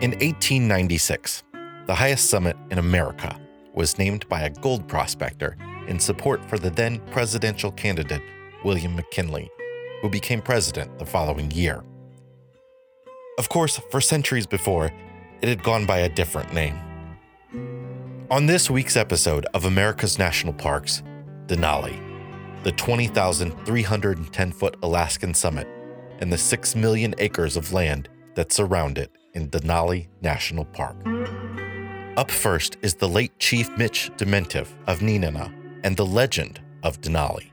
In 1896, the highest summit in America was named by a gold prospector in support for the then presidential candidate William McKinley, who became president the following year. Of course, for centuries before, it had gone by a different name. On this week's episode of America's National Parks, Denali, the 20,310 foot Alaskan summit, and the 6 million acres of land that surround it in Denali National Park. Up first is the late Chief Mitch Demientieff of Nenana and the legend of Denali.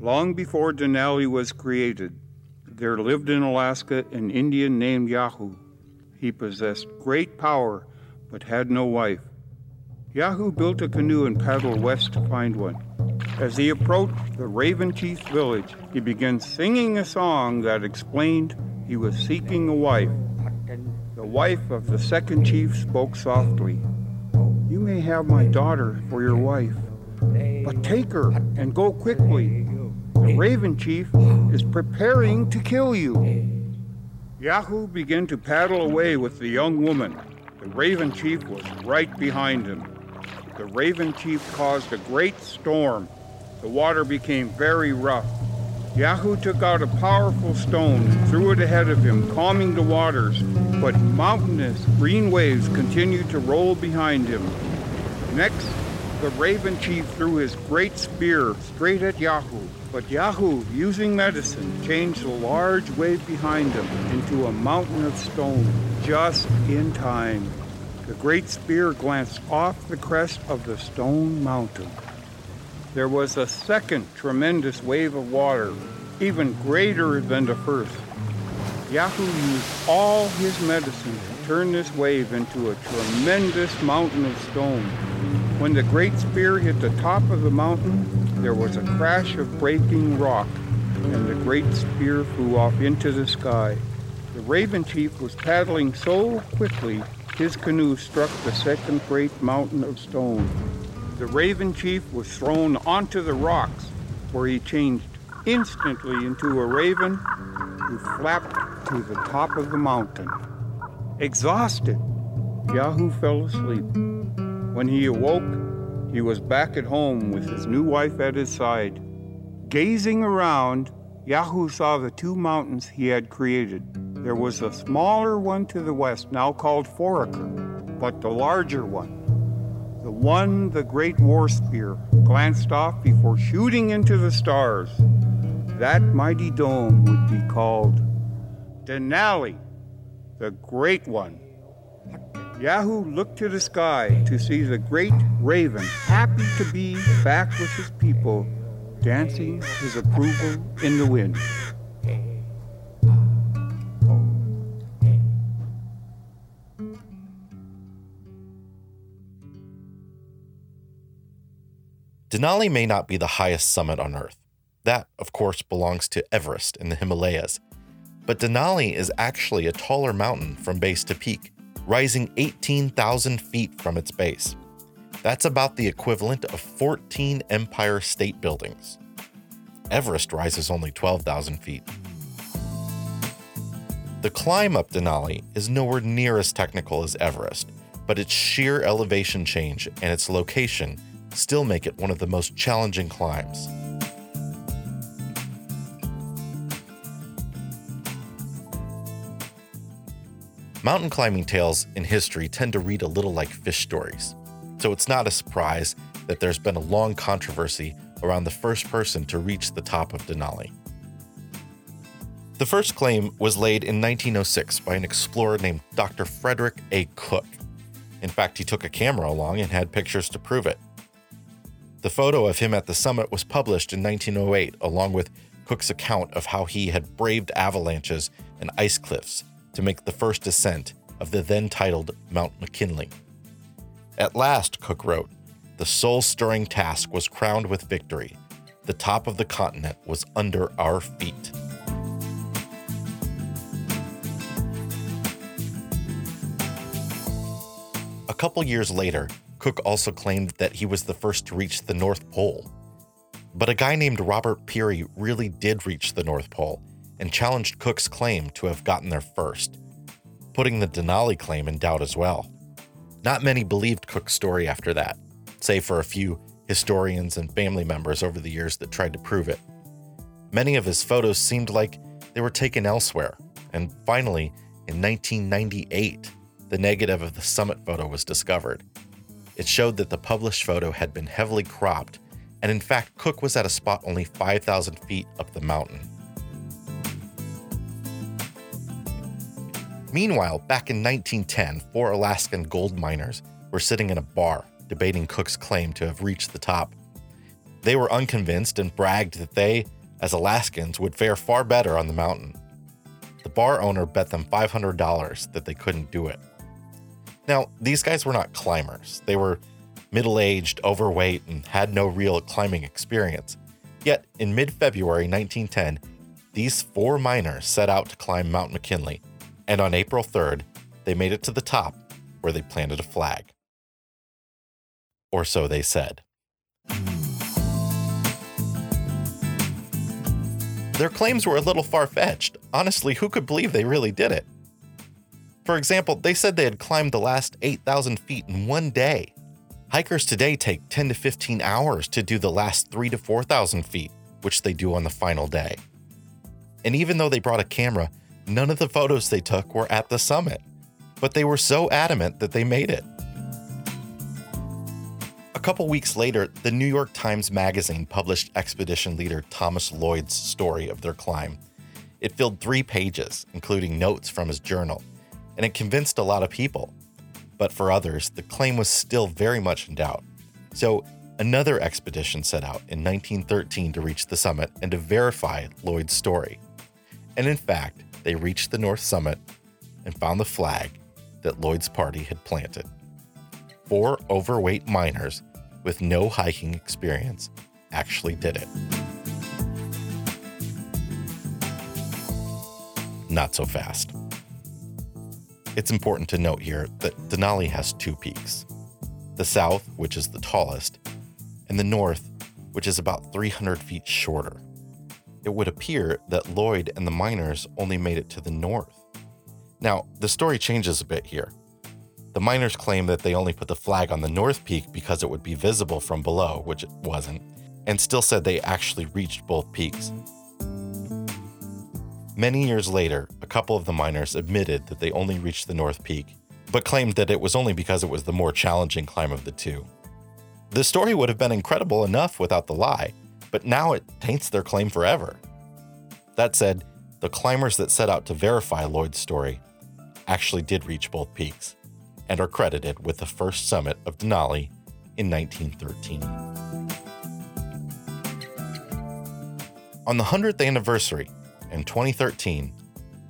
Long before Denali was created, there lived in Alaska an Indian named Yahoo. He possessed great power but had no wife. Yahoo built a canoe and paddled west to find one. As he approached the Raven Chief village, he began singing a song that explained he was seeking a wife. The wife of the second chief spoke softly. You may have my daughter for your wife, but take her and go quickly. The Raven Chief is preparing to kill you. Yahoo began to paddle away with the young woman. The Raven Chief was right behind him. The Raven Chief caused a great storm. The water became very rough. Yahoo took out a powerful stone and threw it ahead of him, calming the waters, but mountainous green waves continued to roll behind him. Next, the Raven Chief threw his great spear straight at Yahoo, but Yahoo, using medicine, changed a large wave behind him into a mountain of stone just in time. The great spear glanced off the crest of the stone mountain. There was a second tremendous wave of water, even greater than the first. Yahoo used all his medicine to turn this wave into a tremendous mountain of stone. When the great spear hit the top of the mountain, there was a crash of breaking rock, and the great spear flew off into the sky. The Raven Chief was paddling so quickly his canoe struck the second great mountain of stone. The Raven Chief was thrown onto the rocks, where he changed instantly into a raven who flapped to the top of the mountain. Exhausted, Yahoo fell asleep. When he awoke, he was back at home with his new wife at his side. Gazing around, Yahoo saw the two mountains he had created. There was a smaller one to the west, now called Foraker, but the larger one, the one the great war spear glanced off before shooting into the stars. That mighty dome would be called Denali, the Great One. Yahoo looked to the sky to see the great raven, happy to be back with his people, dancing his approval in the wind. Denali may not be the highest summit on Earth. That, of course, belongs to Everest in the Himalayas. But Denali is actually a taller mountain from base to peak, rising 18,000 feet from its base. That's about the equivalent of 14 Empire State Buildings. Everest rises only 12,000 feet. The climb up Denali is nowhere near as technical as Everest, but its sheer elevation change and its location still make it one of the most challenging climbs. Mountain climbing tales in history tend to read a little like fish stories, so it's not a surprise that there's been a long controversy around the first person to reach the top of Denali. The first claim was laid in 1906 by an explorer named Dr. Frederick A. Cook. In fact, he took a camera along and had pictures to prove it. The photo of him at the summit was published in 1908, along with Cook's account of how he had braved avalanches and ice cliffs to make the first ascent of the then titled Mount McKinley. At last, Cook wrote, the soul stirring task was crowned with victory. The top of the continent was under our feet. A couple years later, Cook also claimed that he was the first to reach the North Pole. But a guy named Robert Peary really did reach the North Pole and challenged Cook's claim to have gotten there first, putting the Denali claim in doubt as well. Not many believed Cook's story after that, save for a few historians and family members over the years that tried to prove it. Many of his photos seemed like they were taken elsewhere, and finally, in 1998, the negative of the summit photo was discovered. It showed that the published photo had been heavily cropped, and in fact, Cook was at a spot only 5,000 feet up the mountain. Meanwhile, back in 1910, four Alaskan gold miners were sitting in a bar debating Cook's claim to have reached the top. They were unconvinced and bragged that they, as Alaskans, would fare far better on the mountain. The bar owner bet them $500 that they couldn't do it. Now, these guys were not climbers. They were middle aged, overweight, and had no real climbing experience. Yet, in mid February 1910, these four miners set out to climb Mount McKinley and on April 3rd, they made it to the top where they planted a flag. Or so they said. Their claims were a little far fetched. Honestly, who could believe they really did it? For example, they said they had climbed the last 8,000 feet in one day. Hikers today take 10 to 15 hours to do the last 3 to 4,000 feet, which they do on the final day. And even though they brought a camera, None of the photos they took were at the summit, but they were so adamant that they made it. A couple weeks later, the New York Times Magazine published expedition leader Thomas Lloyd's story of their climb. It filled three pages, including notes from his journal, and it convinced a lot of people. But for others, the claim was still very much in doubt. So, another expedition set out in 1913 to reach the summit and to verify Lloyd's story. And in fact, they reached the North Summit and found the flag that Lloyd's party had planted. Four overweight miners with no hiking experience actually did it. Not so fast. It's important to note here that Denali has two peaks the south, which is the tallest, and the north, which is about 300 feet shorter it would appear that Lloyd and the miners only made it to the north. Now, the story changes a bit here. The miners claim that they only put the flag on the north peak because it would be visible from below, which it wasn't, and still said they actually reached both peaks. Many years later, a couple of the miners admitted that they only reached the north peak, but claimed that it was only because it was the more challenging climb of the two. The story would have been incredible enough without the lie, but now it taints their claim forever. That said, the climbers that set out to verify Lloyd's story actually did reach both peaks and are credited with the first summit of Denali in 1913. On the 100th anniversary in 2013,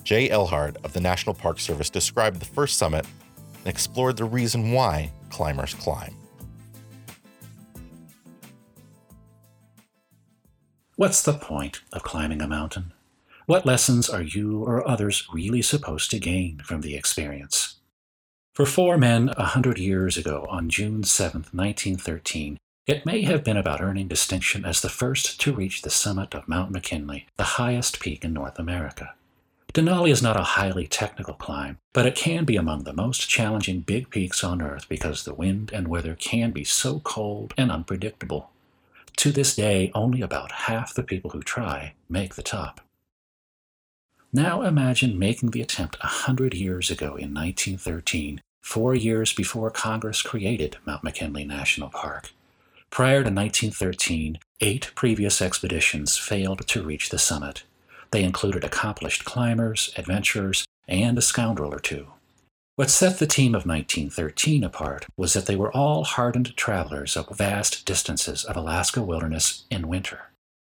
Jay Elhard of the National Park Service described the first summit and explored the reason why climbers climb. What's the point of climbing a mountain? What lessons are you or others really supposed to gain from the experience? For four men a hundred years ago, on June 7, 1913, it may have been about earning distinction as the first to reach the summit of Mount McKinley, the highest peak in North America. Denali is not a highly technical climb, but it can be among the most challenging big peaks on Earth because the wind and weather can be so cold and unpredictable. To this day, only about half the people who try make the top. Now imagine making the attempt a hundred years ago in 1913, four years before Congress created Mount McKinley National Park. Prior to 1913, eight previous expeditions failed to reach the summit. They included accomplished climbers, adventurers, and a scoundrel or two. What set the team of 1913 apart was that they were all hardened travelers up vast distances of Alaska wilderness in winter.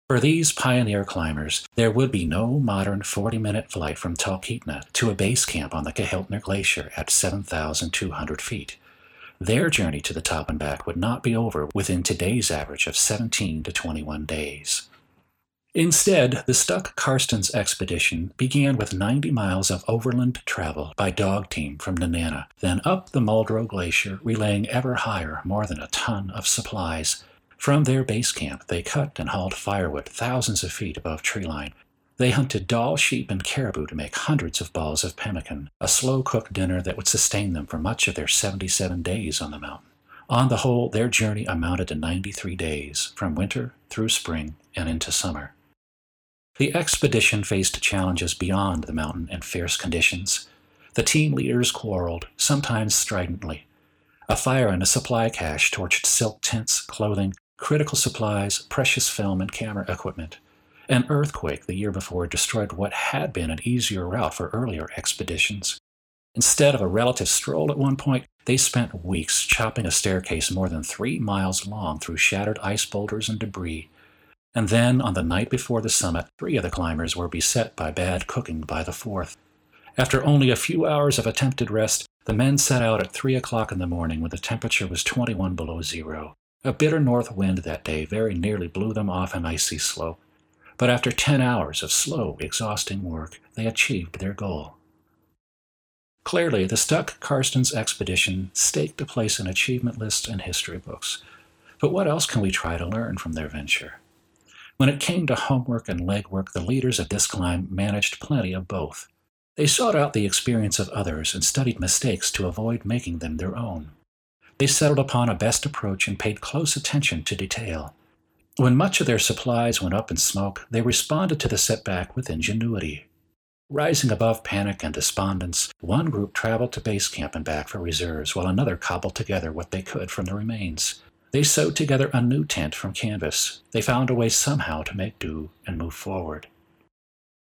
For these pioneer climbers, there would be no modern 40 minute flight from Talkeetna to a base camp on the Kahiltna Glacier at 7,200 feet. Their journey to the top and back would not be over within today's average of 17 to 21 days. Instead, the Stuck Karstens expedition began with 90 miles of overland travel by dog team from Nenana, then up the Muldrow Glacier, relaying ever higher more than a ton of supplies. From their base camp, they cut and hauled firewood thousands of feet above treeline. They hunted Dall sheep and caribou to make hundreds of balls of pemmican, a slow cooked dinner that would sustain them for much of their 77 days on the mountain. On the whole, their journey amounted to 93 days, from winter through spring and into summer. The expedition faced challenges beyond the mountain and fierce conditions. The team leaders quarreled, sometimes stridently. A fire in a supply cache torched silk tents, clothing, critical supplies, precious film, and camera equipment. An earthquake the year before destroyed what had been an easier route for earlier expeditions. Instead of a relative stroll at one point, they spent weeks chopping a staircase more than three miles long through shattered ice boulders and debris and then, on the night before the summit, three of the climbers were beset by bad cooking by the fourth. After only a few hours of attempted rest, the men set out at three o'clock in the morning when the temperature was 21 below zero. A bitter north wind that day very nearly blew them off an icy slope. But after 10 hours of slow, exhausting work, they achieved their goal. Clearly, the Stuck Karstens expedition staked a place in achievement lists and history books. But what else can we try to learn from their venture? When it came to homework and legwork, the leaders of this climb managed plenty of both. They sought out the experience of others and studied mistakes to avoid making them their own. They settled upon a best approach and paid close attention to detail. When much of their supplies went up in smoke, they responded to the setback with ingenuity. Rising above panic and despondence, one group traveled to base camp and back for reserves, while another cobbled together what they could from the remains. They sewed together a new tent from canvas. They found a way somehow to make do and move forward.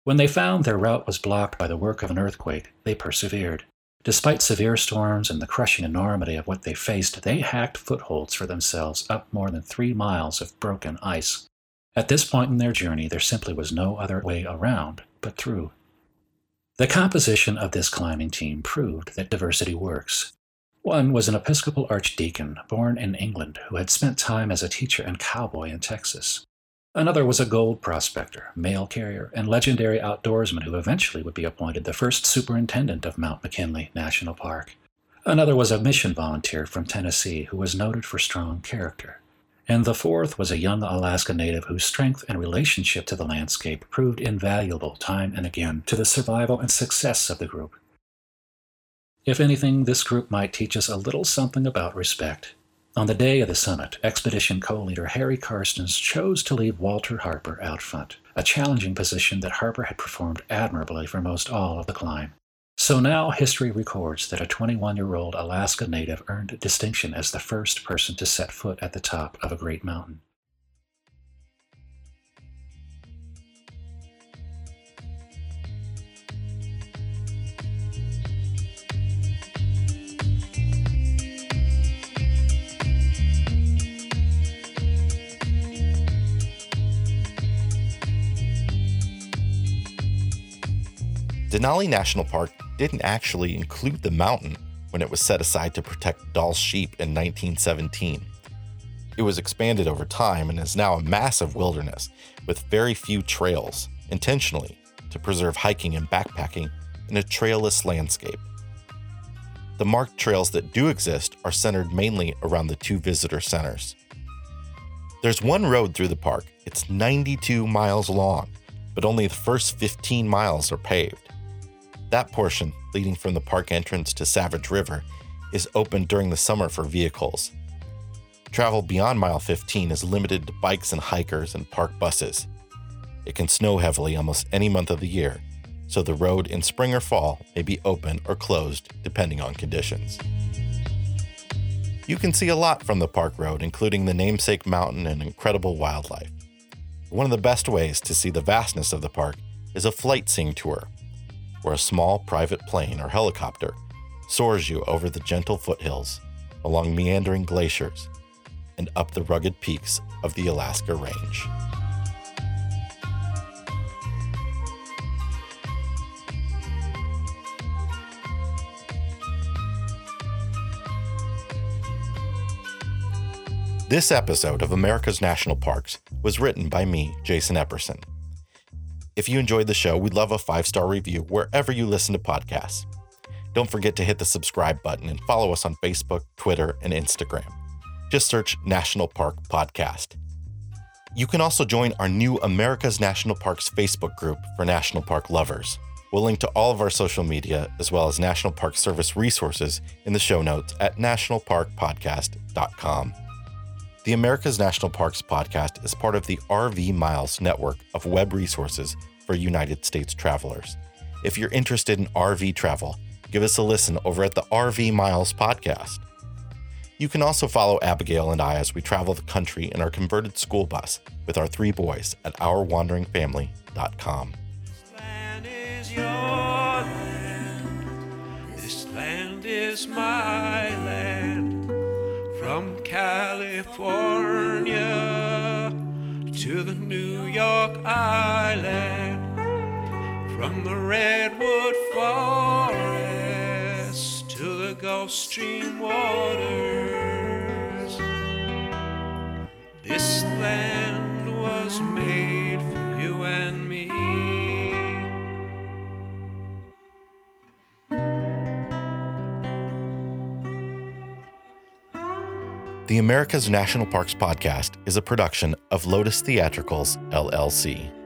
When they found their route was blocked by the work of an earthquake, they persevered. Despite severe storms and the crushing enormity of what they faced, they hacked footholds for themselves up more than three miles of broken ice. At this point in their journey, there simply was no other way around but through. The composition of this climbing team proved that diversity works. One was an Episcopal archdeacon born in England who had spent time as a teacher and cowboy in Texas. Another was a gold prospector, mail carrier, and legendary outdoorsman who eventually would be appointed the first superintendent of Mount McKinley National Park. Another was a mission volunteer from Tennessee who was noted for strong character. And the fourth was a young Alaska native whose strength and relationship to the landscape proved invaluable time and again to the survival and success of the group. If anything, this group might teach us a little something about respect. On the day of the summit, expedition co leader Harry Karstens chose to leave Walter Harper out front, a challenging position that Harper had performed admirably for most all of the climb. So now history records that a 21 year old Alaska native earned distinction as the first person to set foot at the top of a great mountain. Denali National Park didn't actually include the mountain when it was set aside to protect Dall sheep in 1917. It was expanded over time and is now a massive wilderness with very few trails, intentionally to preserve hiking and backpacking in a trailless landscape. The marked trails that do exist are centered mainly around the two visitor centers. There's one road through the park. It's 92 miles long, but only the first 15 miles are paved. That portion, leading from the park entrance to Savage River, is open during the summer for vehicles. Travel beyond mile 15 is limited to bikes and hikers and park buses. It can snow heavily almost any month of the year, so the road in spring or fall may be open or closed depending on conditions. You can see a lot from the park road, including the namesake mountain and incredible wildlife. One of the best ways to see the vastness of the park is a flight seeing tour where a small private plane or helicopter soars you over the gentle foothills, along meandering glaciers, and up the rugged peaks of the Alaska Range. This episode of America's National Parks was written by me, Jason Epperson. If you enjoyed the show, we'd love a five star review wherever you listen to podcasts. Don't forget to hit the subscribe button and follow us on Facebook, Twitter, and Instagram. Just search National Park Podcast. You can also join our new America's National Parks Facebook group for national park lovers. We'll link to all of our social media as well as National Park Service resources in the show notes at nationalparkpodcast.com. The America's National Parks podcast is part of the RV Miles network of web resources for United States travelers. If you're interested in RV travel, give us a listen over at the RV Miles podcast. You can also follow Abigail and I as we travel the country in our converted school bus with our three boys at ourwanderingfamily.com. California to the New York Island. From the Redwood Forest to the Gulf Stream waters. This land The America's National Parks podcast is a production of Lotus Theatricals, LLC.